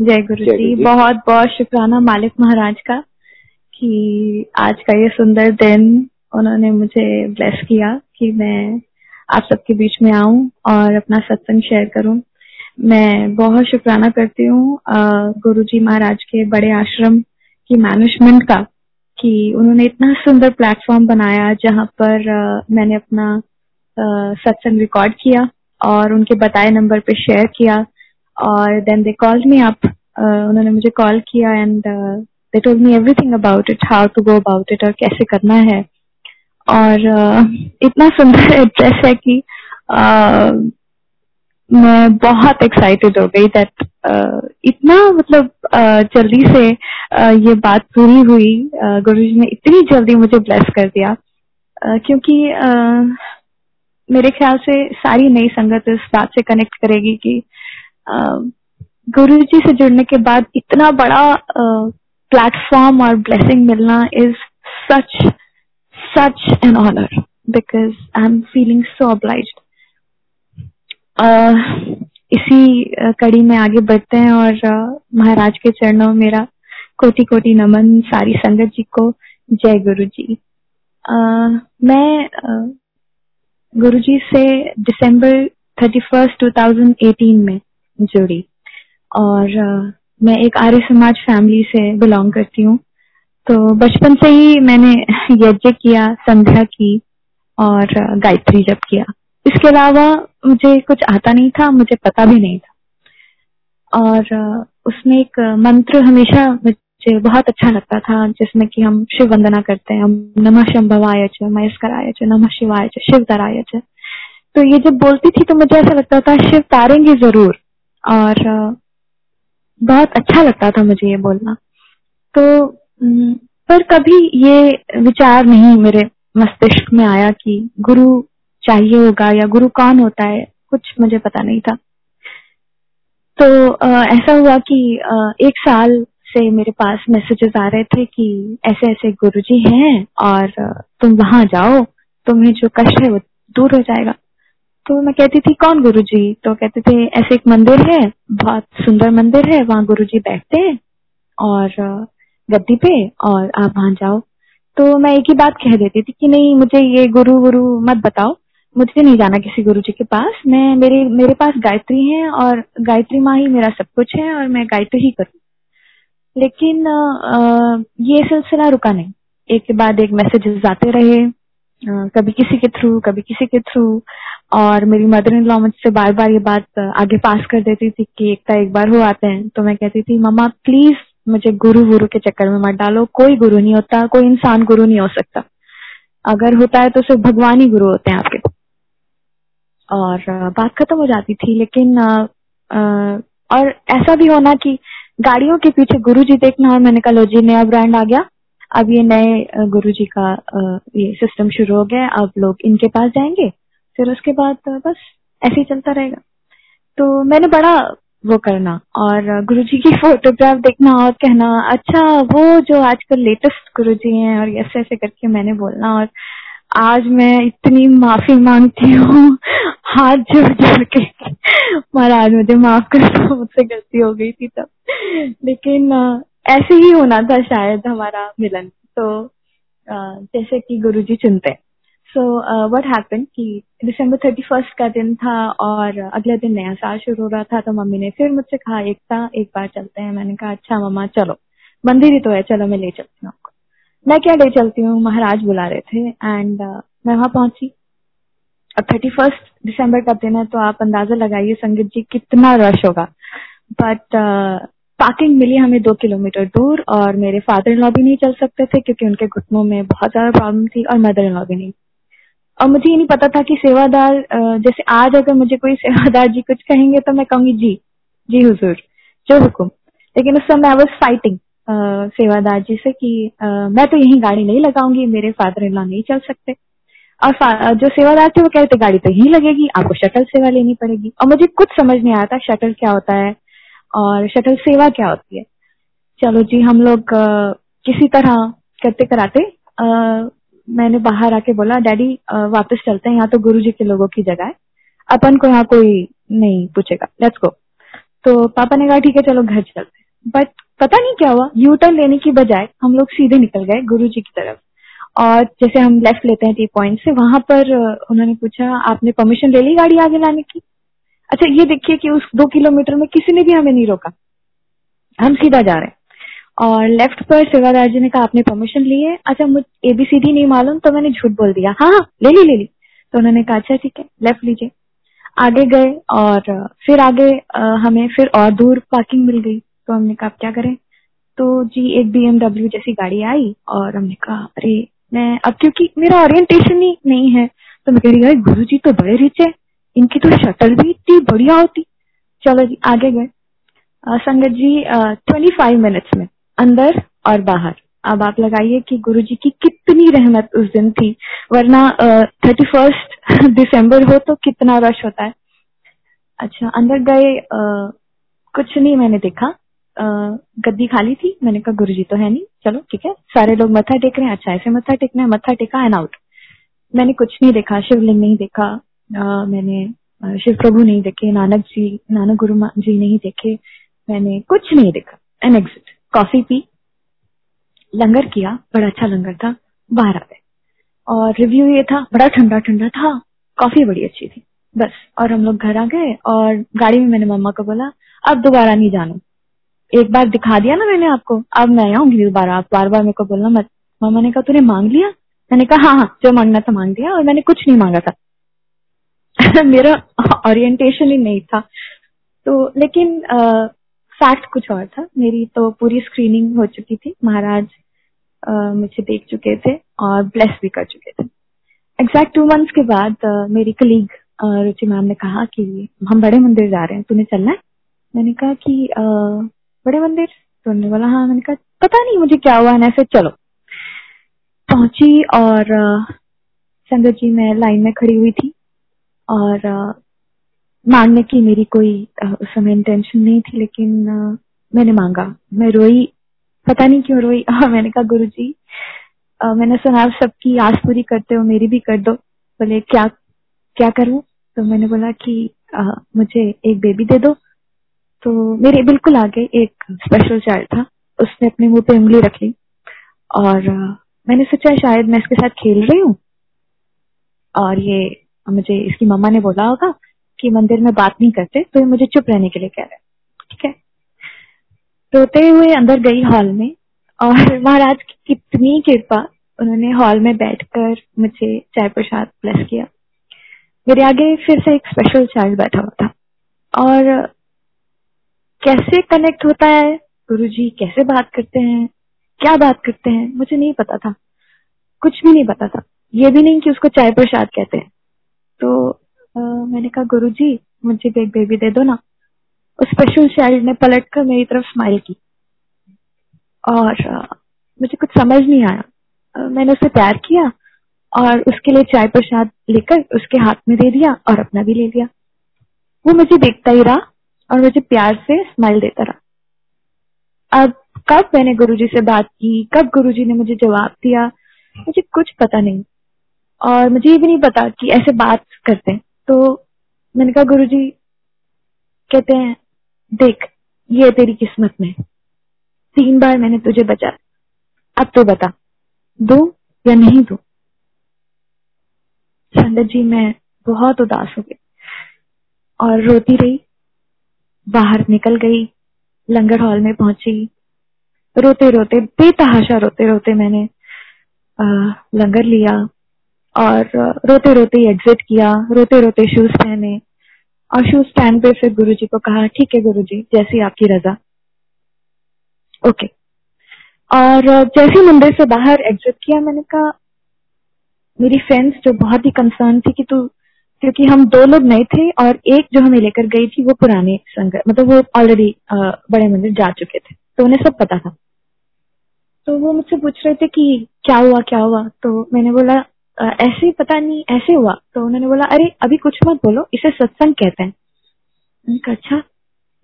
जय गुरु जी। जी। बहुत बहुत शुक्राना मालिक महाराज का कि आज का ये सुंदर दिन उन्होंने मुझे ब्लेस किया कि मैं आप सबके बीच में आऊँ और अपना सत्संग शेयर करूँ। मैं बहुत शुक्राना करती हूँ गुरु जी महाराज के बड़े आश्रम की मैनेजमेंट का कि उन्होंने इतना सुंदर प्लेटफॉर्म बनाया जहाँ पर अ, मैंने अपना सत्संग रिकॉर्ड किया और उनके बताए नंबर पे शेयर किया। और then they called me up उन्होंने मुझे कॉल किया and they told me everything about it how to go about it और कैसे करना है। और अ, इतना सुंदर एड्रेस है कि अ, मैं बहुत एक्साइटेड हो गई दैट uh, इतना मतलब अ, जल्दी से अ, ये बात पूरी हुई। Uh, गुरु जी ने इतनी जल्दी मुझे ब्लेस कर दिया। अ, क्योंकि अ, मेरे ख्याल से सारी नई संगत इस बात से कनेक्ट करेगी कि गुरु जी से जुड़ने के बाद इतना बड़ा प्लेटफॉर्म और ब्लेसिंग मिलना is such such an honour because I am feeling so अह, इसी कड़ी में आगे बढ़ते हैं और महाराज के चरणों मेरा कोटि कोटि नमन सारी संगत जी को जय गुरु जी मैं गुरु जी से December thirty first two thousand eighteen में जुड़ी। और मैं एक आर्य समाज फैमिली से बिलोंग करती हूँ। तो बचपन से ही मैंने यज्ञ किया, संध्या की और गायत्री जप किया। इसके अलावा मुझे कुछ आता नहीं था, मुझे पता भी नहीं था। और उसमें एक मंत्र हमेशा मुझे बहुत अच्छा लगता था, जिसमें कि हम शिव वंदना करते हैं। हम नमः शंभवाय च मयस्कराय च, नमः शिवाय च, शिव तराय च। तो ये जब बोलती थी तो मुझे ऐसा लगता था, शिव तारेंगे ज़रूर। और बहुत अच्छा लगता था मुझे ये बोलना। तो पर कभी ये विचार नहीं मेरे मस्तिष्क में आया कि गुरु चाहिए होगा या गुरु कौन होता है, कुछ मुझे पता नहीं था। तो ऐसा हुआ कि एक साल से मेरे पास मैसेजेस आ रहे थे कि ऐसे ऐसे गुरुजी हैं और तुम वहाँ जाओ, तुम्हें जो कष्ट है वो दूर हो जाएगा। तो मैं कहती थी कौन गुरुजी? तो कहते थे ऐसे एक मंदिर है बहुत सुंदर मंदिर है वहाँ गुरुजी बैठते हैं और गद्दी पे और आप वहाँ जाओ। तो मैं एक ही बात कह देती थी कि नहीं मुझे ये गुरु गुरु मत बताओ मुझे नहीं जाना किसी गुरु जी के पास मैं मेरे मेरे पास गायत्री है और गायत्री माँ ही मेरा सब कुछ है और मैं गायत्री ही करूँ। लेकिन अ, ये सिलसिला रुका नहीं। एक के बाद एक मैसेजेस आते रहे कभी किसी के थ्रू कभी किसी के थ्रू। और मेरी मदर इन लॉ मुझसे बार बार ये बात आगे पास कर देती थी कि एकता एक बार हो आते हैं। तो मैं कहती थी मम्मा प्लीज़ मुझे गुरु गुरु के चक्कर में मत डालो। कोई गुरु नहीं होता कोई इंसान गुरु नहीं हो सकता। अगर होता है तो सिर्फ़ भगवान ही गुरु होते हैं आपके। और बात खत्म हो जाती थी लेकिन अ, अ, और ऐसा भी होना कि गाड़ियों के पीछे गुरु जी देखना और मैंने कहा लो जी नया ब्रांड आ गया। अब ये नए गुरु जी का ये सिस्टम शुरू हो गया अब लोग इनके पास जाएँगे, फिर उसके बाद बस ऐसे ही चलता रहेगा। तो मैंने बड़ा वो करना और गुरु जी की फोटोग्राफ देखना और कहना अच्छा वो जो आजकल लेटेस्ट गुरु जी हैं और ऐसे ऐसे करके मैंने बोलना और आज मैं इतनी माफ़ी मांगती हूँ, हाथ जोड़ जोड़ के महाराज मुझे माफ़ कर दो, मुझसे गलती हो गई थी तब। लेकिन ऐसे ही होना था शायद हमारा मिलन। तो जैसे कि गुरुजी चुनते। सो व्हाट हैपन कि दिसंबर थर्टी फ़र्स्ट का दिन था और अगले दिन नया साल शुरू हो रहा था तो मम्मी ने फिर मुझसे कहा एकता एक बार चलते हैं। मैंने कहा अच्छा मम्मा चलो। मंदिर ही तो है चलो मैं ले चलती हूँ आपको। मैं क्या ले चलती हूँ? महाराज बुला रहे थे एंड uh, मैं वहाँ पहुँची। अब थर्टी फ़र्स्ट दिसंबर का दिन है तो आप अंदाज़ा लगाइए संगीत जी कितना रश होगा। बट पार्किंग मिली हमें दो किलोमीटर दूर और मेरे फादर इन लॉ भी नहीं चल सकते थे क्योंकि उनके घुटनों में बहुत ज़्यादा प्रॉब्लम थी और मदर इन लॉ भी नहीं। और मुझे ये नहीं पता था कि सेवादार जैसे आज अगर मुझे कोई सेवादार जी कुछ कहेंगे तो मैं कहूँगी, जी जी हुजूर, जो हुक्म। लेकिन उस समय आई वॉज़ फाइटिंग सेवादार जी से कि मैं तो यही गाड़ी नहीं लगाऊँगी, मेरे फादर इन लॉ नहीं चल सकते। और जो सेवादार थे वो कह रहे थे गाड़ी तो यही लगेगी, आपको शटल सेवा लेनी पड़ेगी। और मुझे कुछ समझ नहीं आया था शटल क्या होता है और शटल सेवा क्या होती है? चलो जी हम लोग किसी तरह करते कराते। अ, मैंने बाहर आके बोला डैडी वापस चलते हैं यहाँ तो गुरु जी के लोगों की जगह है। अपन को यहाँ कोई नहीं पूछेगा। लेट्स गो तो पापा ने कहा ठीक है चलो घर चलते बट पता नहीं क्या हुआ यू टर्न लेने की बजाय हम लोग सीधे निकल गए गुरु जी की तरफ़। और जैसे हम लेफ़्ट लेते हैं टी पॉइंट से वहाँ पर उन्होंने पूछा आपने परमिशन ले ली गाड़ी आगे लाने की? अच्छा ये देखिए कि उस दो किलोमीटर में किसी ने भी हमें नहीं रोका। हम सीधा जा रहे हैं। और लेफ़्ट पर सेवादार जी ने कहा, आपने परमिशन ली है? अच्छा मुझे एबीसीडी नहीं मालूम तो मैंने झूठ बोल दिया। हाँ हाँ ले ली ले ली। तो उन्होंने कहा अच्छा ठीक है लेफ़्ट लीजिए। आगे गए और फिर आगे हमें फिर और दूर पार्किंग मिल गई। तो हमने कहा क्या करें? तो जी, एक बीएमडब्ल्यू जैसी गाड़ी आई और हमने कहा, अरे, मैं, अब क्योंकि मेरा ओरिएंटेशन ही नहीं है। तो मैं कह रही गुरु जी तो बड़े रिच है। इनकी तो शटल भी इतनी बढ़िया होती। चलो जी, आगे गए। संगत जी ट्वेंटी फाइव मिनट्स में, अंदर और बाहर। अब आप लगाइए कि गुरु जी की कितनी रहमत उस दिन थी। वरना थर्टी फ़र्स्ट दिसंबर हो तो कितना रश होता है। अच्छा अंदर गए कुछ नहीं मैंने देखा। गद्दी खाली थी। मैंने कहा गुरु जी तो है नहीं। चलो, ठीक है। सारे लोग मत्था टेक रहे हैं। अच्छा ऐसे मत्था टेकना है, मत्था टेका एंड आउट मैंने कुछ नहीं देखा, शिवलिंग नहीं देखा। आ, मैंने शिव प्रभु नहीं देखे नानक जी नानक गुरु जी नहीं देखे मैंने कुछ नहीं देखा। एन एग्जिट कॉफ़ी पी लंगर किया बड़ा अच्छा लंगर था बाहर आ गए। और रिव्यू ये था बड़ा ठंडा ठंडा था कॉफ़ी बड़ी अच्छी थी। बस और हम लोग घर आ गए और गाड़ी में मैंने मम्मा को बोला अब दोबारा नहीं जाना। एक बार दिखा दिया ना मैंने आपको अब मैं आऊँगी दोबारा आप बार बार मेरे को बोलना मत। मम्मा ने कहा तूने मांग लिया? मैंने कहा हाँ हाँ जो मांगना था मांग दिया और मैंने कुछ नहीं मांगा था। मेरा ओरिएंटेशन ही नहीं था। तो लेकिन फैक्ट कुछ और था। मेरी तो पूरी स्क्रीनिंग हो चुकी थी। महाराज Uh, मुझे देख चुके थे और ब्लेस भी कर चुके थे। एग्जैक्ट टू मंथ्स के बाद uh, मेरी कलीग रुचि मैम ने कहा कि हम बड़े मंदिर जा रहे हैं तूने चलना है? मैंने कहा कि uh, बड़े मंदिर? तो उन्होंने बोला हाँ मैंने कहा पता नहीं मुझे क्या हुआ ऐसे चलो। पहुँची और uh, संगत जी मैं लाइन में खड़ी हुई थी। और मांगने की मेरी कोई उस समय इंटेंशन नहीं थी लेकिन मैंने मांगा। मैं रोई पता नहीं क्यों रोई। मैंने कहा गुरु जी मैंने सुना आप सबकी आस पूरी करते हो मेरी भी कर दो। बोले क्या क्या करूँ? तो मैंने बोला कि आ, मुझे एक बेबी दे दो। तो मेरे बिल्कुल आगे एक स्पेशल चाइल्ड था। उसने अपने मुँह पे उंगली रख ली और आ, मैंने सोचा शायद मैं इसके साथ खेल रही हूँ। और ये मुझे इसकी मम्मा ने बोला होगा कि मंदिर में बात नहीं करते तो ये मुझे चुप रहने के लिए कह रहे ठीक है? रोते हुए अंदर गई हॉल में और महाराज की कितनी कृपा उन्होंने हॉल में बैठकर मुझे चाय प्रसाद प्लस किया। मेरे आगे फिर से एक स्पेशल चाइल्ड बैठा हुआ था। और कैसे कनेक्ट होता है? गुरुजी कैसे बात करते हैं? क्या बात करते हैं? मुझे नहीं पता था। कुछ भी नहीं पता था। ये भी नहीं कि उसको चाय प्रसाद कहते हैं। तो आ, मैंने कहा गुरु जी मुझे भी एक बेबी दे दो ना। उस स्पेशल चाइल्ड ने पलट कर मेरी तरफ़ स्माइल की। और आ, मुझे कुछ समझ नहीं आया। आ, मैंने उसे प्यार किया और उसके लिए चाय प्रसाद लेकर उसके हाथ में दे दिया और अपना भी ले लिया। वो मुझे देखता ही रहा और मुझे प्यार से स्माइल देता रहा। अब कब मैंने गुरुजी से बात की? कब गुरुजी ने मुझे जवाब दिया? मुझे कुछ पता नहीं। और मुझे ये भी नहीं पता कि ऐसे बात करते हैं। तो मैंने कहा गुरु जी कहते हैं देख ये तेरी किस्मत में तीन बार मैंने तुझे बचा। अब तो बता दो या नहीं दो? संगत जी मैं बहुत उदास हो गई और रोती रही बाहर निकल गई लंगर हॉल में पहुँची। रोते रोते बेतहाशा रोते रोते मैंने आ, लंगर लिया और रोते रोते एग्जिट किया रोते रोते शूज़ पहने और शूज़ स्टैंड पे फिर गुरुजी को कहा, ठीक है गुरुजी, जैसी आपकी रजा। ओके और जैसे मंदिर से बाहर एग्जिट किया, मैंने कहा, मेरी फ्रेंड्स जो बहुत ही कंसर्न थी कि तू, क्योंकि हम दो लोग नए थे और एक जो हमें लेकर गई थी वो पुराने संग मतलब वो ऑलरेडी बड़े मंदिर जा चुके थे तो उन्हें सब पता था। तो वो मुझसे पूछ रहे थे कि, क्या हुआ क्या हुआ? तो मैंने बोला ऐसे पता नहीं, ऐसे हुआ। तो उन्होंने बोला, अरे, अभी कुछ मत बोलो, इसे सत्संग कहते हैं। अच्छा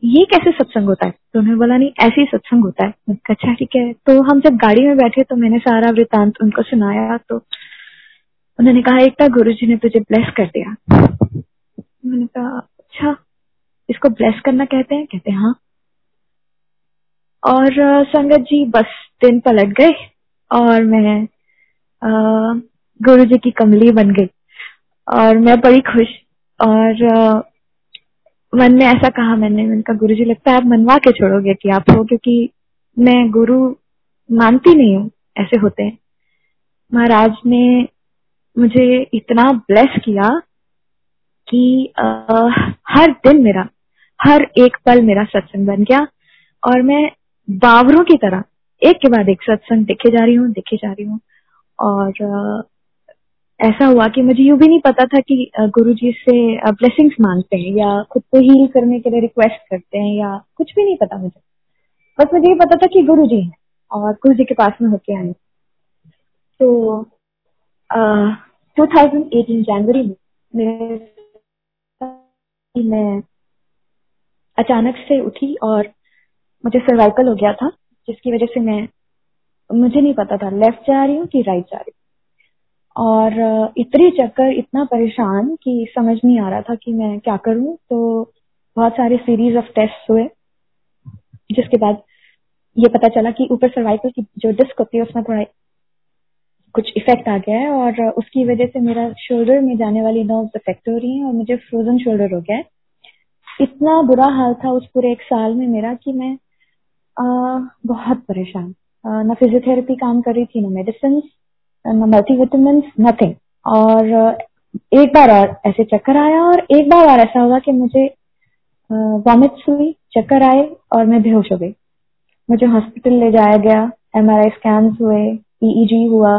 ये कैसे सत्संग होता है? तो उन्होंने बोला, नहीं, ऐसे ही सत्संग होता है। अच्छा ठीक है। तो हम जब गाड़ी में बैठे तो मैंने सारा वृतांत उनको सुनाया तो उन्होंने कहा एकता गुरु जी ने तुझे ब्लेस कर दिया। मैंने कहा अच्छा इसको ब्लेस करना कहते हैं? कहते हैं हाँ। और संगत जी बस दिन पलट गए, और मैं गुरु जी की कमली बन गई। और मैं बड़ी खुश। और मन में ऐसा कहा मैंने उनका गुरु जी लगता है आप मनवा के छोड़ोगे कि आप हो? क्योंकि मैं गुरु मानती नहीं हूँ ऐसे होते हैं। महाराज ने मुझे इतना ब्लेस किया कि आ, हर दिन मेरा हर एक पल मेरा सत्संग बन गया। और मैं बावरों की तरह एक के बाद एक सत्संग देखे जा रही हूँ देखे जा रही हूँ। और ऐसा हुआ कि मुझे यूँ भी नहीं पता था कि गुरु जी से ब्लेसिंग्स मांगते हैं या खुद को हील करने के लिए रिक्वेस्ट करते हैं या कुछ भी नहीं पता मुझे। बस मुझे ये पता था कि गुरु जी हैं और गुरु जी के पास में होके आए। तो टू थाउज़ेंड एटीन जनवरी में मैं अचानक से उठी और मुझे सर्वाइकल हो गया था, जिसकी वजह से मैं, मुझे नहीं पता था लेफ़्ट जा रही हूँ कि राइट जा रही हूँ। और इतनी चक्कर इतना परेशान कि समझ नहीं आ रहा था कि मैं क्या करूँ। तो बहुत सारे सीरीज़ ऑफ़ टेस्ट हुए जिसके बाद ये पता चला कि ऊपर सर्वाइकल की जो डिस्क होती है उसमें थोड़ा कुछ इफ़ेक्ट आ गया है और उसकी वजह से मेरा शोल्डर में जाने वाली नर्व्स इफ़ेक्ट हो रही हैं और मुझे फ्रोजन शोल्डर हो गया है। इतना बुरा हाल था उस पूरे एक साल में मेरा कि मैं आ, बहुत परेशान। न फिजियोथेरेपी काम कर रही थी न मेडिसिन मल्टीविटामिन नथिंग और एक बार और ऐसे चक्कर आया और एक बार और ऐसा हुआ कि मुझे वॉमिट्स हुई चक्कर आए और मैं बेहोश हो गई। मुझे हॉस्पिटल ले जाया गया एम आर आई स्कैन हुए ईईजी e हुआ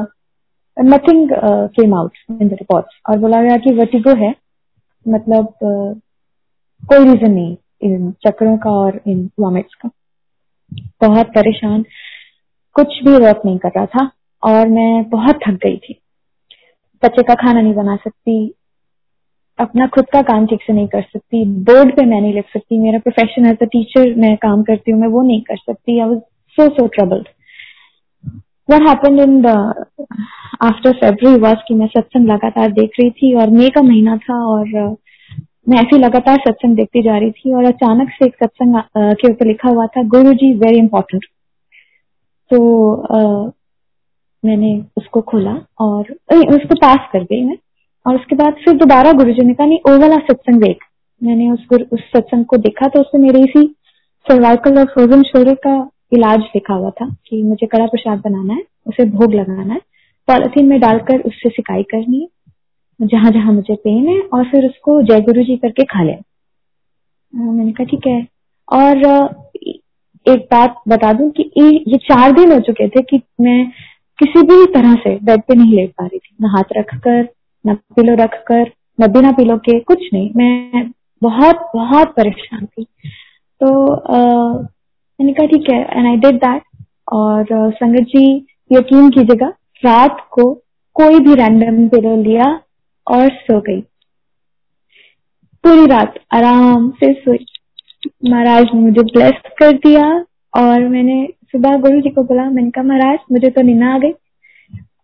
nothing came out in the reports और बोला गया कि वर्टिगो है मतलब uh, कोई रीजन नहीं इन चक्करों का और इन वॉमिट्स का। बहुत परेशान। कुछ भी वर्क नहीं कर रहा था। और मैं बहुत थक गई थी। बच्चे का खाना नहीं बना सकती, अपना खुद का काम ठीक से नहीं कर सकती बोर्ड पे मैं नहीं लिख सकती, मेरा प्रोफेशन एज अ टीचर मैं काम करती हूँ, मैं वो नहीं कर सकती। I was so so troubled what happened in the after February was कि मैं सत्संग लगातार देख रही थी और मई का महीना था और, मैं ऐसी लगातार सत्संग देखती जा रही थी और अचानक से एक सत्संग के ऊपर लिखा हुआ था गुरु जी वेरी इंपॉर्टेंट तो मैंने उसको खोला और उसको पास कर गई मैं। और उसके बाद फिर दोबारा गुरु जी ने कहा, नहीं ओ वाला सत्संग देख। मैंने उस गुरु, उस सत्संग को देखा तो उसमें मेरे इसी सर्वाइकल और फ्रोजन शोल्डर का इलाज लिखा हुआ था कि मुझे कड़ा प्रसाद बनाना है, उसे भोग लगाना है। पॉलिथीन में डालकर उससे सिकाई करनी है, जहाँ जहाँ मुझे पेन है, और फिर उसको जय गुरु जी करके खा लिया। मैंने कहा, ठीक है। और, एक बात बता दूँ कि ये चार दिन हो चुके थे कि मैं किसी भी तरह से बेड पे नहीं लेट पा रही थी। न हाथ रखकर, न पिलो रख कर न बिना पिलो के कुछ नहीं। मैं बहुत बहुत परेशान थी। तो मैंने कहा, ठीक है एंड आई डिड दैट और संगत जी, यकीन कीजिएगा, रात को कोई भी रैंडम पिलो लिया और सो गई। पूरी रात आराम से सोई। महाराज ने मुझे ब्लेस कर दिया और मैंने सुबह गुरु जी को बोला मैंने कहा महाराज मुझे तो नींद आ गई।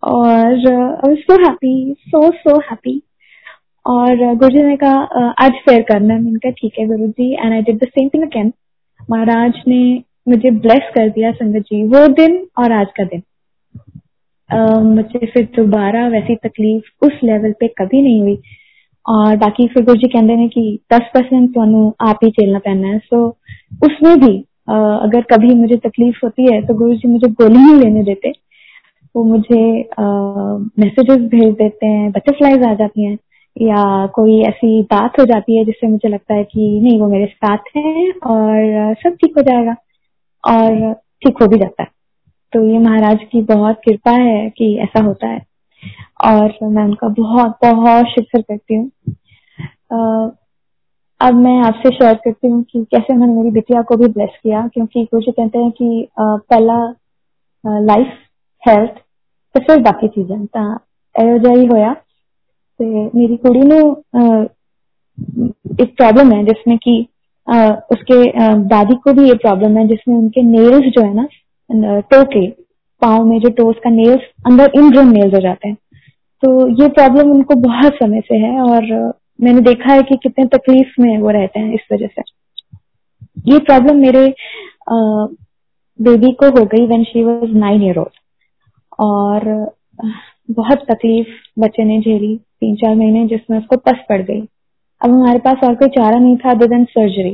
और so happy so so happy और गुरु जी ने कहा आज फेयर करना मैंने कहा ठीक है Guru ji. And I did the same thing again Maharaj ने मुझे ब्लेस कर दिया संगत जी वो दिन और आज का दिन। uh, मुझे फिर दोबारा वैसी तकलीफ़ उस लेवल पे कभी नहीं हुई। और बाकी फिर गुरु जी कहते हैं कि दस परसेंट तो आप ही झेलना पैना है। सो उसमें भी अगर कभी मुझे तकलीफ़ होती है तो गुरु जी मुझे गोली नहीं लेने देते। वो मुझे मैसेजेस भेज देते हैं बटरफ्लाईज आ जाती हैं, या कोई ऐसी बात हो जाती है जिससे मुझे लगता है कि नहीं, वो मेरे साथ है और सब ठीक हो जाएगा और ठीक हो भी जाता है। तो ये महाराज की बहुत कृपा है कि ऐसा होता है। और मैं उनका बहुत बहुत शुक्र करती हूँ। अब मैं आपसे शेयर करती हूँ कि कैसे मैंने मेरी बिटिया को भी ब्लेस किया क्योंकि कुछ कहते हैं कि पहला लाइफ हेल्थ ਤੇ ਫਿਰ ਬਾਕੀ ਚੀਜ਼ਾਂ ਤਾਂ ਇਹੋ ਜਿਹਾ ਹੀ ਹੋਇਆ ਤੇ मेरी कुड़ी ने एक प्रॉब्लम है जिसमें कि उसके दादी को भी ये प्रॉब्लम है जिसमें उनके नेल्स जो है ना टो के पाओ में जो टोस का नेल्स अंदर इनग्रोन नेल्स हो जाते हैं तो ये प्रॉब्लम उनको बहुत समय से है और मैंने देखा है कि कितने तकलीफ़ में वो रहते हैं इस वजह से। ये प्रॉब्लम मेरे बेबी को हो गई when she was nine year old और, बहुत तकलीफ़ बच्चे ने झेली तीन चार महीने जिसमें उसको पस पड़ गई। अब हमारे पास और कोई चारा नहीं था अदर देन सर्जरी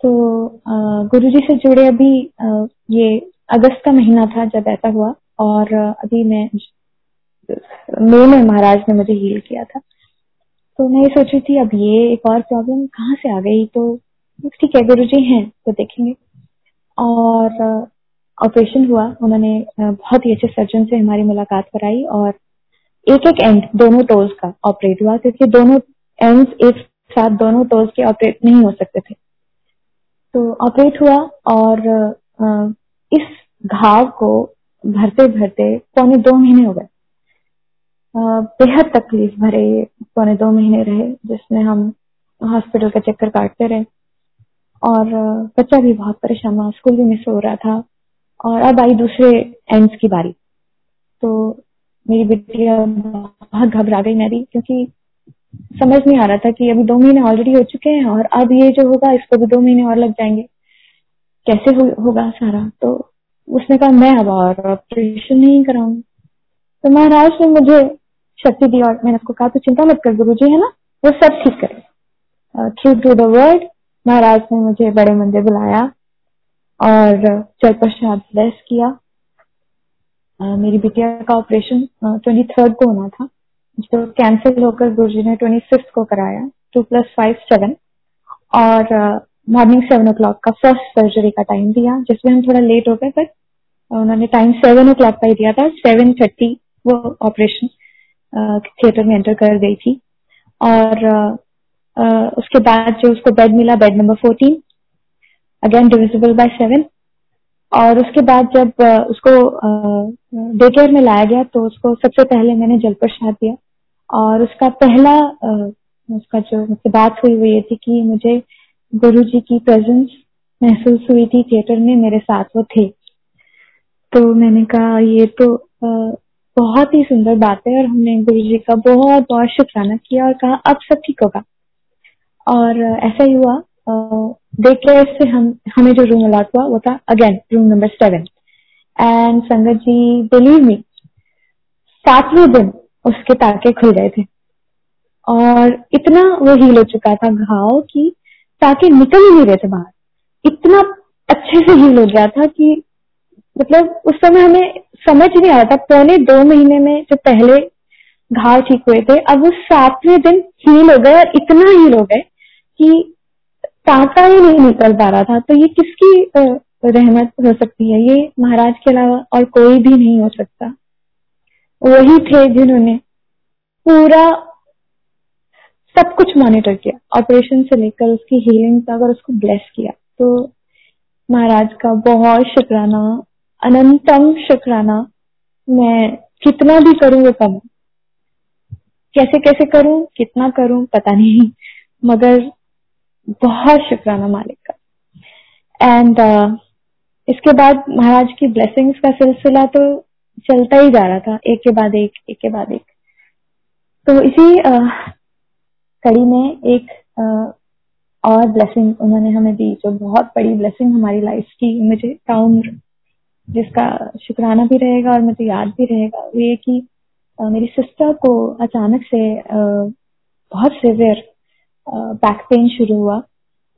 तो गुरु जी से जुड़े अभी ये अगस्त का महीना था जब ऐसा हुआ। और, अभी मैं मई में महाराज ने मुझे हील किया था। तो मैं ये सोच रही थी, अब ये एक और प्रॉब्लम कहाँ से आ गई? तो ठीक है गुरु जी हैं तो देखेंगे। और ऑपरेशन हुआ। उन्होंने बहुत ही अच्छे सर्जन से हमारी मुलाकात कराई और एक एक एंड दोनों टोज का ऑपरेट हुआ, क्योंकि दोनों एंड एक साथ दोनों टोज के ऑपरेट नहीं हो सकते थे। तो ऑपरेट हुआ और इस घाव को भरते भरते पौने दो महीने हो गए। बेहद तकलीफ़ भरे पौने दो महीने रहे जिसमें हम हॉस्पिटल का चक्कर काटते रहे। और बच्चा भी बहुत परेशान हुआ स्कूल भी मिस हो रहा था। और अब आई दूसरे एंड्स की बारी। तो मेरी बेटिया बहुत घबरा गई मेरी क्योंकि समझ नहीं आ रहा था कि अभी दो महीने ऑलरेडी हो चुके हैं और अब ये जो होगा इसको भी दो महीने और लग जाएँगे। कैसे हो, होगा सारा? तो उसने कहा मैं अब और ऑपरेशन नहीं कराऊँगी। तो महाराज ने मुझे शक्ति दी और मैंने उसको कहा तो चिंता मत कर गुरु जी है ना? वो सब ठीक करे through to the word Maharaj ने मुझे बड़े मंदिर बुलाया और चल प्रसाद ब्लेस किया। Uh, मेरी बिटिया का ऑपरेशन ट्वेंटी थर्ड को होना था। जो कैंसिल होकर गुरु जी ने ट्वेंटी फिफ्थ को कराया टू प्लस फाइव सेवन और मॉर्निंग सेवन ओ क्लॉक का फ़र्स्ट सर्जरी का टाइम दिया जिसमें हम थोड़ा लेट हो गए बट उन्होंने टाइम सेवन ओ क्लॉक का ही दिया था सेवन थर्टी वो ऑपरेशन थिएटर में एंटर कर गई थी। और उसके बाद जो उसको बेड मिला bed number fourteen again divisible by seven और उसके बाद जब उसको डे केयर में लाया गया तो उसको सबसे पहले मैंने जल प्रसाद दिया। और उसका पहला उसका जो मुझसे बात हुई, वो ये थी कि मुझे गुरु जी की प्रेजेंस महसूस हुई थी थिएटर में, मेरे साथ वो थे। तो मैंने कहा, ये तो बहुत ही सुंदर बात है और हमने गुरु जी का बहुत बहुत शुक्राना किया और कहा, अब सब ठीक होगा। और ऐसा ही हुआ केयर से हम, हमें जो रूम अलॉट हुआ, वो था again room number seven and sangat ji believe मी सातवें दिन उसके ताके खुल गए थे। और इतना वो हील हो चुका था घाव कि ताके निकल ही नहीं रहे थे बाहर। इतना अच्छे से हील हो गया था कि मतलब उस समय हमें समझ नहीं आया था। पौने दो महीने में जो पहले घाव ठीक हुए थे, अब वो सातवें दिन हील हो गए और इतना हील हो गए कि टाका ही नहीं निकल पा रहा था। तो ये किसकी रहमत हो सकती है? ये महाराज के अलावा और कोई भी नहीं हो सकता। वही थे जिन्होंने पूरा सब कुछ मॉनिटर किया। ऑपरेशन से लेकर उसकी हीलिंग तक और उसको ब्लेस किया। तो महाराज का बहुत शुक्राना अनंतम शुक्राना मैं कितना भी करूँ वो कम कैसे कैसे करूँ कितना करूँ पता नहीं मगर बहुत शुक्राना मालिक का। एंड uh, इसके बाद महाराज की ब्लेसिंग्स का सिलसिला तो चलता ही जा रहा था एक के बाद एक एक के बाद एक। तो इसी uh, कड़ी में एक uh, और ब्लेसिंग उन्होंने हमें दी जो बहुत बड़ी ब्लेसिंग हमारी लाइफ की मुझे टाउन जिसका शुक्राना भी रहेगा और मुझे याद भी रहेगा, वो ये कि मेरी सिस्टर को अचानक से बहुत सिवियर बैक पेन शुरू हुआ।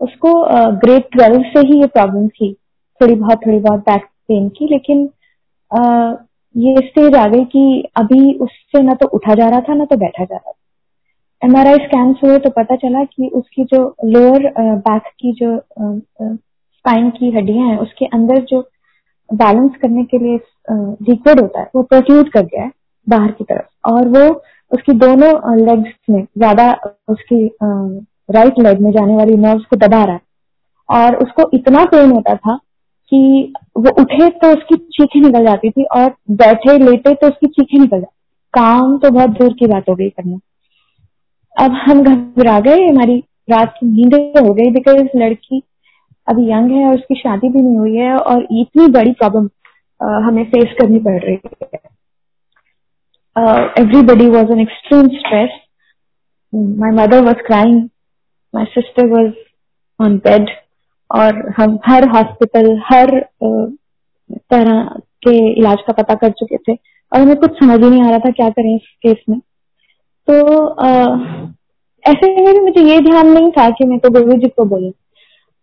उसको ग्रेड ट्वेल्व से ही ये प्रॉब्लम थी थोड़ी बहुत थोड़ी बहुत बैक पेन की, लेकिन ये स्टेज आ गई कि अभी उससे ना तो उठा जा रहा था, ना तो बैठा जा रहा था। एम आर आई स्कैन हुए तो पता चला कि उसकी जो लोअर बैक की जो स्पाइन की हड्डियाँ हैं, उसके अंदर जो बैलेंस करने के लिए लिक्विड होता है, वो प्रोट्यूट कर गया है बाहर की तरफ़। और वो उसकी दोनों लेग्स में ज़्यादा उसकी राइट लेग में जाने वाली नर्व्स को दबा रहा है। और उसको इतना पेन होता था कि वो उठे तो उसकी चीखें निकल जाती थी और बैठे, लेटे तो उसकी चीखें निकल जाती काम तो बहुत दूर की बात हो गई करना। अब हम घबरा गए, हमारी रात की नींद हो गई बिकॉज़ लड़की अभी यंग है और उसकी शादी भी नहीं हुई है और इतनी बड़ी प्रॉब्लम हमें फेस करनी पड़ रही है। everybody was in extreme stress. My mother was crying my sister was on bed और हम हर हॉस्पिटल हर तरह के इलाज का पता कर चुके थे। और हमें कुछ समझ ही नहीं आ रहा था क्या करें इस केस में। तो आ, ऐसे में भी मुझे ये ध्यान नहीं था कि मैं तो गुरु जी को बोलूँ।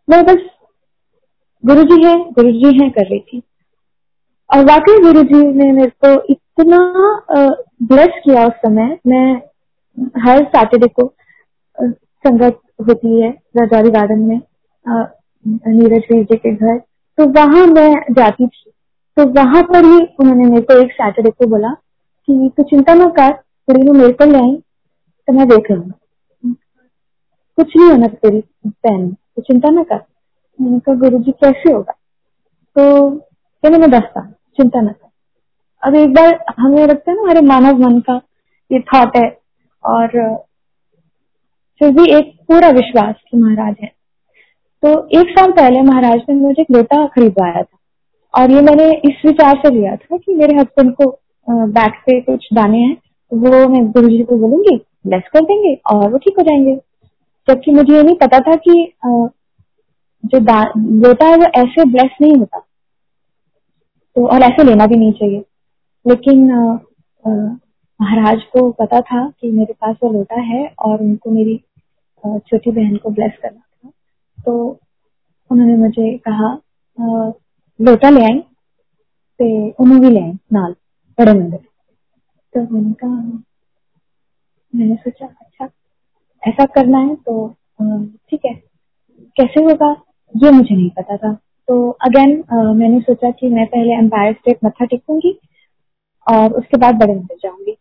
मैं बस गुरु जी है गुरु जी है कर रही थी। और वाकई गुरु जी ने मेरे को इतना ब्लेस किया उस समय। मैं हर सैटरडे को संगत होती है रजौरी गार्डन में नीरज वीर जी के घर। तो वहाँ मैं जाती थी। तो वहाँ पर ही उन्होंने मेरे को एक सैटरडे को बोला कि तू चिंता ना कर कुड़ी को मेरे को ले आई तो मैं देख लूँगा। कुछ नहीं होना तेरी बहन तो चिंता ना कर। मैंने कहा गुरु जी कैसे होगा तो कहने मैं दसता चिंता न कर। अब एक बार हमें लगता है ना, हमारे मानव मन का ये थॉट है, और फिर भी एक पूरा विश्वास कि महाराज है। तो एक साल पहले महाराज ने मुझे एक लोटा खरीदवाया था, और ये मैंने इस विचार से लिया था कि मेरे हस्बैंड को बैक पे कुछ दाने हैं, वो मैं गुरु जी को बोलूँगी ब्लेस कर देंगे, और वो ठीक हो जाएँगे। जबकि मुझे ये नहीं पता था कि जो लोटा है वो ऐसे ब्लेस नहीं होता। तो और ऐसे लेना भी नहीं चाहिए। लेकिन महाराज को पता था कि मेरे पास वो लोटा है और उनको मेरी छोटी बहन को ब्लेस करना था। तो उन्होंने मुझे कहा लोटा ले आई, ते भी ले आई नाल, बड़े मंदिर तो मैंने कहा, मैंने सोचा अच्छा ऐसा करना है तो ठीक है। कैसे होगा? ये मुझे नहीं पता था। तो अगेन uh, मैंने सोचा कि मैं पहले एम्पायर स्टेट मत्था टेकूँगी और उसके बाद बड़े मंदिर जाऊँगी।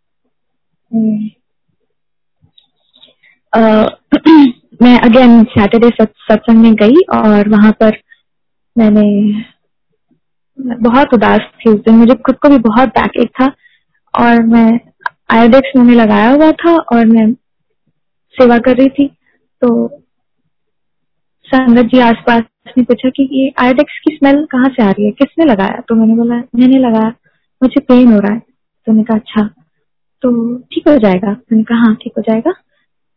uh, मैं अगेन सैटरडे सत्संग में गई और वहाँ पर मैंने बहुत उदास थी उस दिन। मुझे खुद को भी बहुत बैक एक था और मैं आयोडेक्स मुँह में लगाया हुआ था और मैं सेवा कर रही थी। तो संगत जी आसपास ने पूछा कि ये आयोडेक्स की स्मेल कहाँ से आ रही है? किसने लगाया? तो मैंने बोला मैंने लगाया। मुझे पेन हो रहा है। तो मैंने कहा अच्छा। तो ठीक हो जाएगा। मैंने कहा हाँ ठीक हो जाएगा।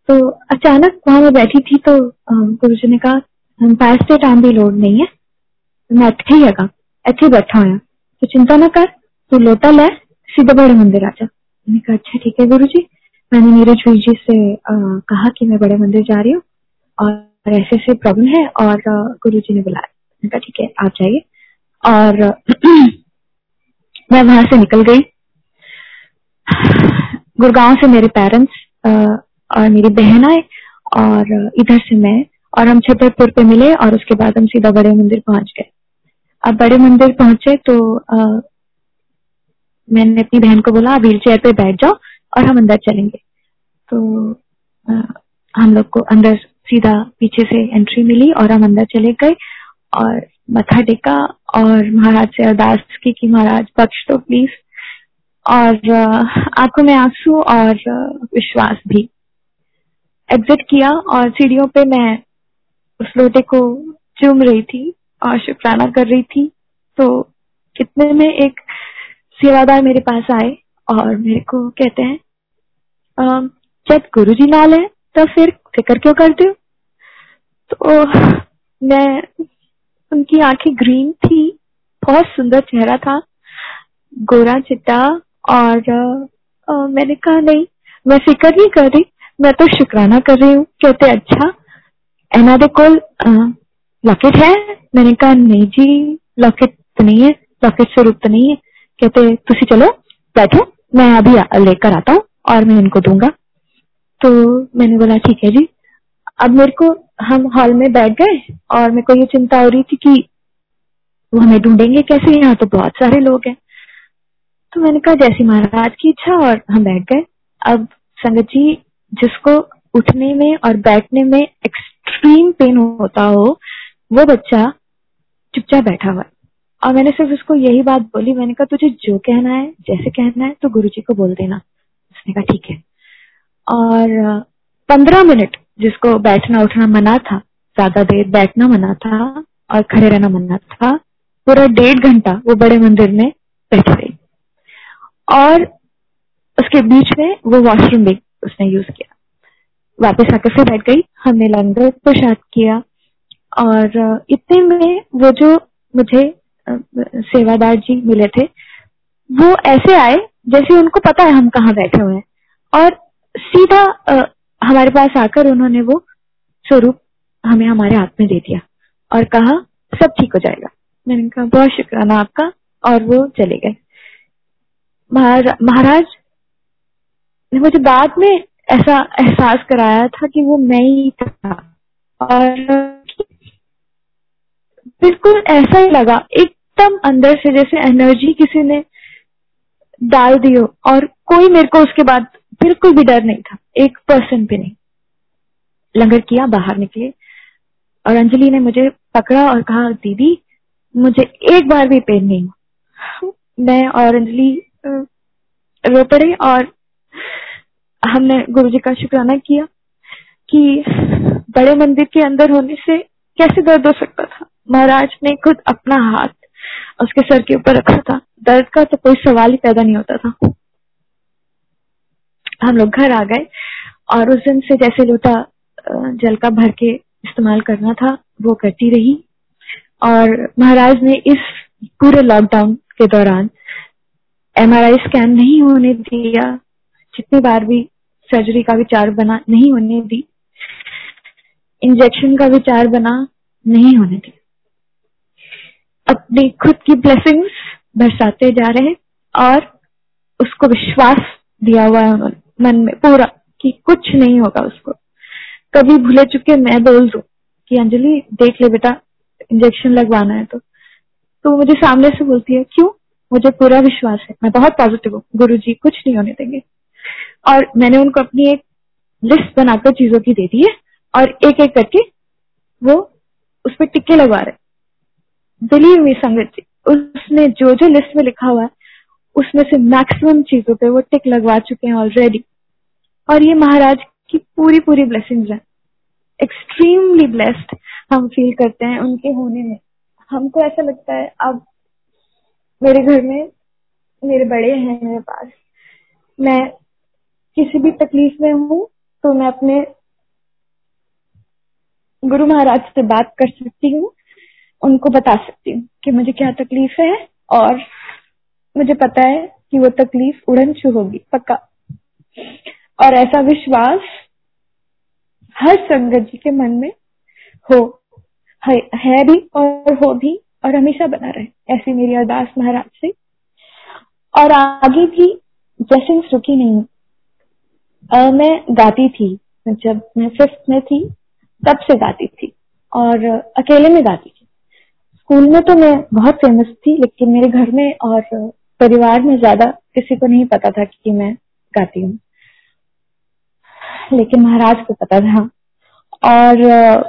तो अचानक वहाँ मैं बैठी थी तो गुरु जी ने कहा एम्पायर स्टेट आम भी लोड नहीं है। मैं इतने ही है इतने बैठा हुआ तो चिंता ना कर तू लोटा ले सीधे बड़े मंदिर आ जा। मैंने कहा अच्छा ठीक है गुरु जी। मैंने नीरज वीर जी से आ, कहा कि मैं बड़े मंदिर जा रही हूँ और और ऐसे ऐसे प्रॉब्लम है और गुरु जी ने बुलाया। ठीक है आप जाइए। और मैं वहाँ से निकल गई। गुड़गांव से मेरे पेरेंट्स और मेरी बहन आए और इधर से मैं और हम छतरपुर पे मिले और उसके बाद हम सीधा बड़े मंदिर पहुँच गए। अब बड़े मंदिर पहुँचे तो आ, मैंने अपनी बहन को बोला व्हील चेयर पे बैठ जाओ और हम अंदर चलेंगे। तो आ, हम लोग को अंदर सीधा पीछे से एंट्री मिली और हम अंदर चले गए और मथा टेका और महाराज से अरदास की कि महाराज बख्श दो प्लीज़ और आँखों में आँसू और विश्वास भी। एग्जिट किया और सीढ़ियों पे मैं उस लोटे को चूम रही थी और शुक्राना कर रही थी। तो कितने में एक सेवादार मेरे पास आए और मेरे को कहते हैं जब गुरु जी नाल है तो फिर फ़िक्र क्यों करते हो? तो मैं उनकी आँखें ग्रीन थी बहुत सुंदर चेहरा था गोरा चिट्टा और आ, आ, मैंने कहा नहीं मैं फ़िक्र नहीं कर रही मैं तो शुक्राना कर रही हूँ कहते अच्छा एना दे कोल लॉकेट है? मैंने कहा नहीं जी लॉकेट तो नहीं है लॉकेट स्वरूप तो नहीं है कहते तुम चलो बैठो मैं अभी लेकर आता हूँ और मैं इनको दूँगा। तो मैंने बोला, ठीक है जी। अब मेरे को हम हॉल में बैठ गए और मेरे को ये चिंता हो रही थी कि वो हमें ढूंढेंगे कैसे? यहाँ तो बहुत सारे लोग हैं। तो मैंने कहा, जैसी महाराज की इच्छा, और हम बैठ गए। अब संगत जी, जिसको उठने में और बैठने में एक्सट्रीम पेन होता हो, वो बच्चा चुपचाप बैठा हुआ और मैंने सिर्फ़ उसको यही बात बोली, मैंने कहा, तुझे जो कहना है, जैसे कहना है तो गुरु जी को बोल देना। उसने कहा, ठीक है। और पंद्रह मिनट जिसको बैठना, उठना मना था, ज़्यादा देर बैठना मना था और खड़े रहना मना था, पूरा डेढ़ घंटा वो बड़े मंदिर में बैठ रही। और उसके बीच में वो वॉशरूम भी उसने यूज़ किया। वापस आकर फिर बैठ गई, हमने लंगर प्रसाद किया और इतने में वो जो मुझे सेवादार जी मिले थे, वो ऐसे आए जैसे उनको पता है हम कहाँ बैठे हुए हैं। और सीधा आ, हमारे पास आकर उन्होंने वो स्वरूप हमें हमारे हाथ में दे दिया और कहा सब ठीक हो जाएगा। मैंने कहा बहुत शुक्राना आपका। और वो चले गए। महाराज ने मुझे बाद में ऐसा एहसास कराया था कि वो मैं ही था और बिल्कुल ऐसा ही लगा एकदम अंदर से जैसे एनर्जी किसी ने डाल दी हो और कोई मेरे को उसके बाद बिल्कुल भी डर नहीं था, एक परसेंट भी नहीं। लंगर किया, बाहर निकले। और अंजलि ने मुझे पकड़ा और कहा, दीदी, मुझे एक बार भी पेन नहीं हुआ। मैं और अंजलि रो पड़े और हमने गुरु जी का शुक्राना किया कि बड़े मंदिर के अंदर होने से कैसे दर्द हो सकता था। महाराज ने खुद अपना हाथ उसके सर के ऊपर रखा था। दर्द का तो कोई सवाल ही पैदा नहीं होता था। हम लोग घर आ गए और उस दिन से जैसे लोटा जल का भर के इस्तेमाल करना था, वो करती रही। और महाराज ने इस पूरे लॉकडाउन के दौरान एमआरआई स्कैन नहीं होने दिया। जितनी बार भी सर्जरी का विचार बना, नहीं होने दी। इंजेक्शन का विचार बना, नहीं होने दी अपनी खुद की ब्लेसिंग्स बरसाते जा रहे और उसको विश्वास दिया हुआ है उन्होंने। मन में पूरा कि कुछ नहीं होगा उसको। कभी भूले चुके मैं बोल दू कि अंजलि, देख ले बेटा इंजेक्शन लगवाना है तो। तो मुझे सामने से बोलती है, क्यों? मुझे पूरा विश्वास है। मैं बहुत पॉजिटिव हूँ। गुरु जी कुछ नहीं होने देंगे। और मैंने उनको अपनी एक लिस्ट बनाकर चीज़ों की दे दी है और एक एक करके वो उस पर टिक्के लगवा रहे बिलीव मी संगत जी, उसने जो जो लिस्ट में लिखा हुआ है उसमें से मैक्सिमम चीज़ों पे वो टिक लगवा चुके हैं ऑलरेडी और ये महाराज की पूरी पूरी ब्लेसिंग्स हैं। एक्सट्रीमली ब्लेस्ड हम फील करते हैं उनके होने में। हमको ऐसा लगता है, अब मेरे घर में मेरे बड़े हैं मेरे पास। मैं किसी भी तकलीफ़ में हूँ तो मैं अपने गुरु महाराज से बात कर सकती हूँ, उनको बता सकती हूँ कि मुझे क्या तकलीफ़ है और मुझे पता है कि वो तकलीफ़ उड़न छू होगी पक्का। और ऐसा विश्वास हर संगत जी के मन में हो है, भी और हो भी और हमेशा बना रहे। ऐसी मेरी अरदास महाराज से। और आगे भी ब्लेसिंग्स रुकी नहीं। आ, मैं गाती थी जब मैं फिफ्थ में थी तब से गाती थी और अकेले में गाती थी। स्कूल में तो मैं बहुत फ़ेमस थी लेकिन मेरे घर में और परिवार में ज़्यादा किसी को नहीं पता था कि मैं गाती हूँ। लेकिन महाराज को पता था। और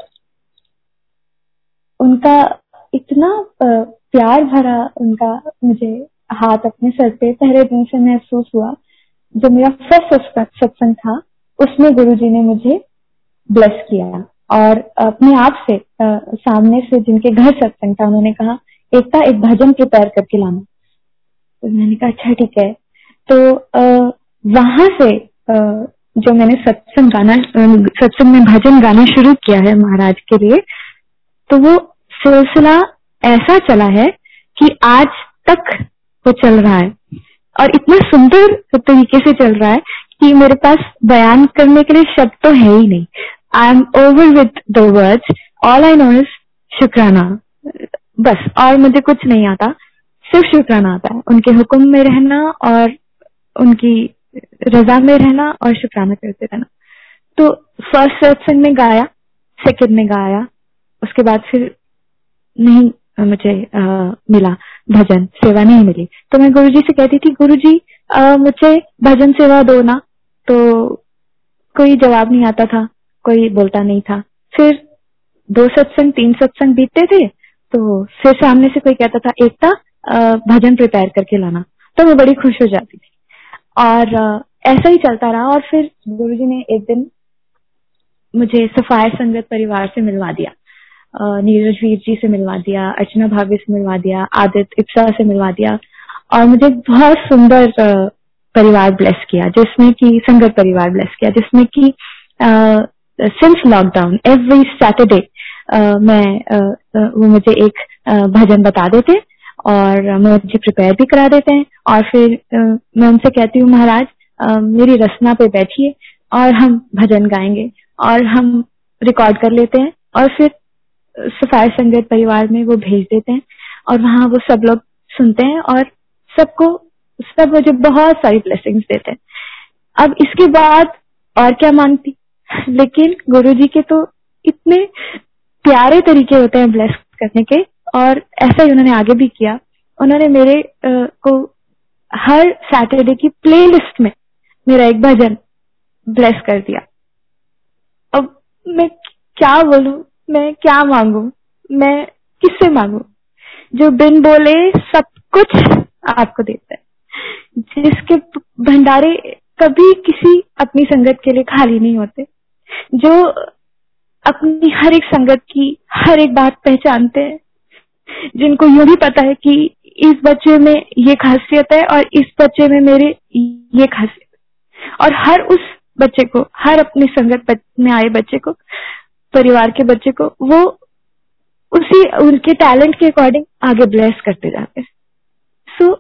उनका इतना प्यार भरा उनका मुझे हाथ अपने सर पे पहले दिन से महसूस हुआ। जो मेरा फ़र्स्ट सत्संग था, उसमें गुरुजी ने मुझे ब्लेस किया। और अपने आप से सामने से जिनके घर सत्संग था, उन्होंने कहा, एकता एक भजन प्रिपेयर करके लाना। तो मैंने कहा अच्छा ठीक है। तो वहाँ से आ, जो मैंने सत्संग गाना सत्संग में भजन गाना शुरू किया है महाराज के लिए तो वो सिलसिला ऐसा चला है कि आज तक वो चल रहा है। और इतना सुंदर तरीके से चल रहा है कि मेरे पास बयान करने के लिए शब्द तो है ही नहीं। I am over with the words all I know is शुक्राना। बस और मुझे कुछ नहीं आता। सिर्फ़ शुक्राना आता है। उनके हुक्म में रहना और उनकी रजा में रहना और शुक्राना करते रहना। तो फ़र्स्ट सत्संग में गाया सेकंड में गाया उसके बाद फिर नहीं मुझे आ, मिला भजन सेवा नहीं मिली। तो मैं गुरुजी से कहती थी गुरुजी मुझे भजन सेवा दो ना। तो कोई जवाब नहीं आता था कोई बोलता नहीं था। फिर दो सत्संग तीन सत्संग बीतते थे तो फिर सामने से कोई कहता था एकता भजन प्रिपेयर करके लाना। तो मैं बड़ी खुश हो जाती थी। और ऐसा ही चलता रहा और फिर गुरु जी ने एक दिन मुझे सफायर संगत परिवार से मिलवा दिया। नीरज वीर जी से मिलवा दिया अर्चना भाभी से मिलवा दिया आदित्य इप्सा से मिलवा दिया और मुझे बहुत सुंदर परिवार ब्लेस किया जिसमें कि संगत परिवार ब्लेस किया जिसमें कि सिंस लॉकडाउन एवरी सैटरडे मैं uh, वो मुझे एक भजन बता देते और मुझे प्रिपेयर भी करा देते हैं। और फिर मैं उनसे कहती हूँ, महाराज मेरी रचना पे बैठिए और हम भजन गाएँगे और हम रिकॉर्ड कर लेते हैं और फिर सफायर संगत परिवार में वो भेज देते हैं और वहाँ वो सब लोग सुनते हैं और सबको, सब मुझे बहुत सारी ब्लेसिंग्स देते हैं। अब इसके बाद और क्या मांगती? लेकिन गुरु जी के तो इतने प्यारे तरीके होते हैं ब्लेस करने के और ऐसा ही उन्होंने आगे भी किया। उन्होंने मेरे आ, को हर सैटरडे की प्लेलिस्ट में मेरा एक भजन ब्लेस कर दिया। अब मैं क्या बोलूँ? मैं क्या मांगू? मैं किससे मांगू? जो बिन बोले सब कुछ आपको देता है। जिसके भंडारे कभी किसी अपनी संगत के लिए खाली नहीं होते। जो अपनी हर एक संगत की हर एक बात पहचानते हैं। जिनको यूँ भी पता है कि इस बच्चे में ये खासियत है और इस बच्चे में मेरे ये खासियत और हर उस बच्चे को, हर अपनी संगत में आए बच्चे को, परिवार के बच्चे को, वो उसी, उनके टैलेंट के अकॉर्डिंग आगे ब्लेस करते जाते हैं। So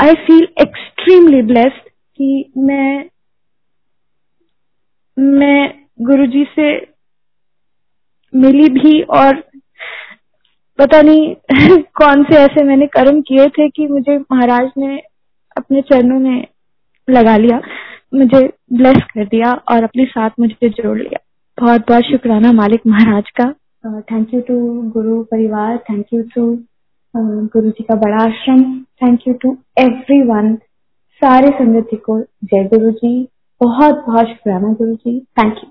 I feel extremely blessed कि मैं मैं गुरुजी से मिली भी और पता नहीं कौन से ऐसे मैंने कर्म किए थे कि मुझे महाराज ने अपने चरणों में लगा लिया, मुझे ब्लेस कर दिया और अपने साथ मुझे जोड़ लिया। बहुत बहुत शुक्राना मालिक महाराज का। थैंक यू टू गुरु परिवार थैंक यू टू गुरु जी का बड़ा ashram thank you to everyone सारे संगत को। जय गुरु जी। बहुत बहुत शुक्राना गुरु जी। Thank you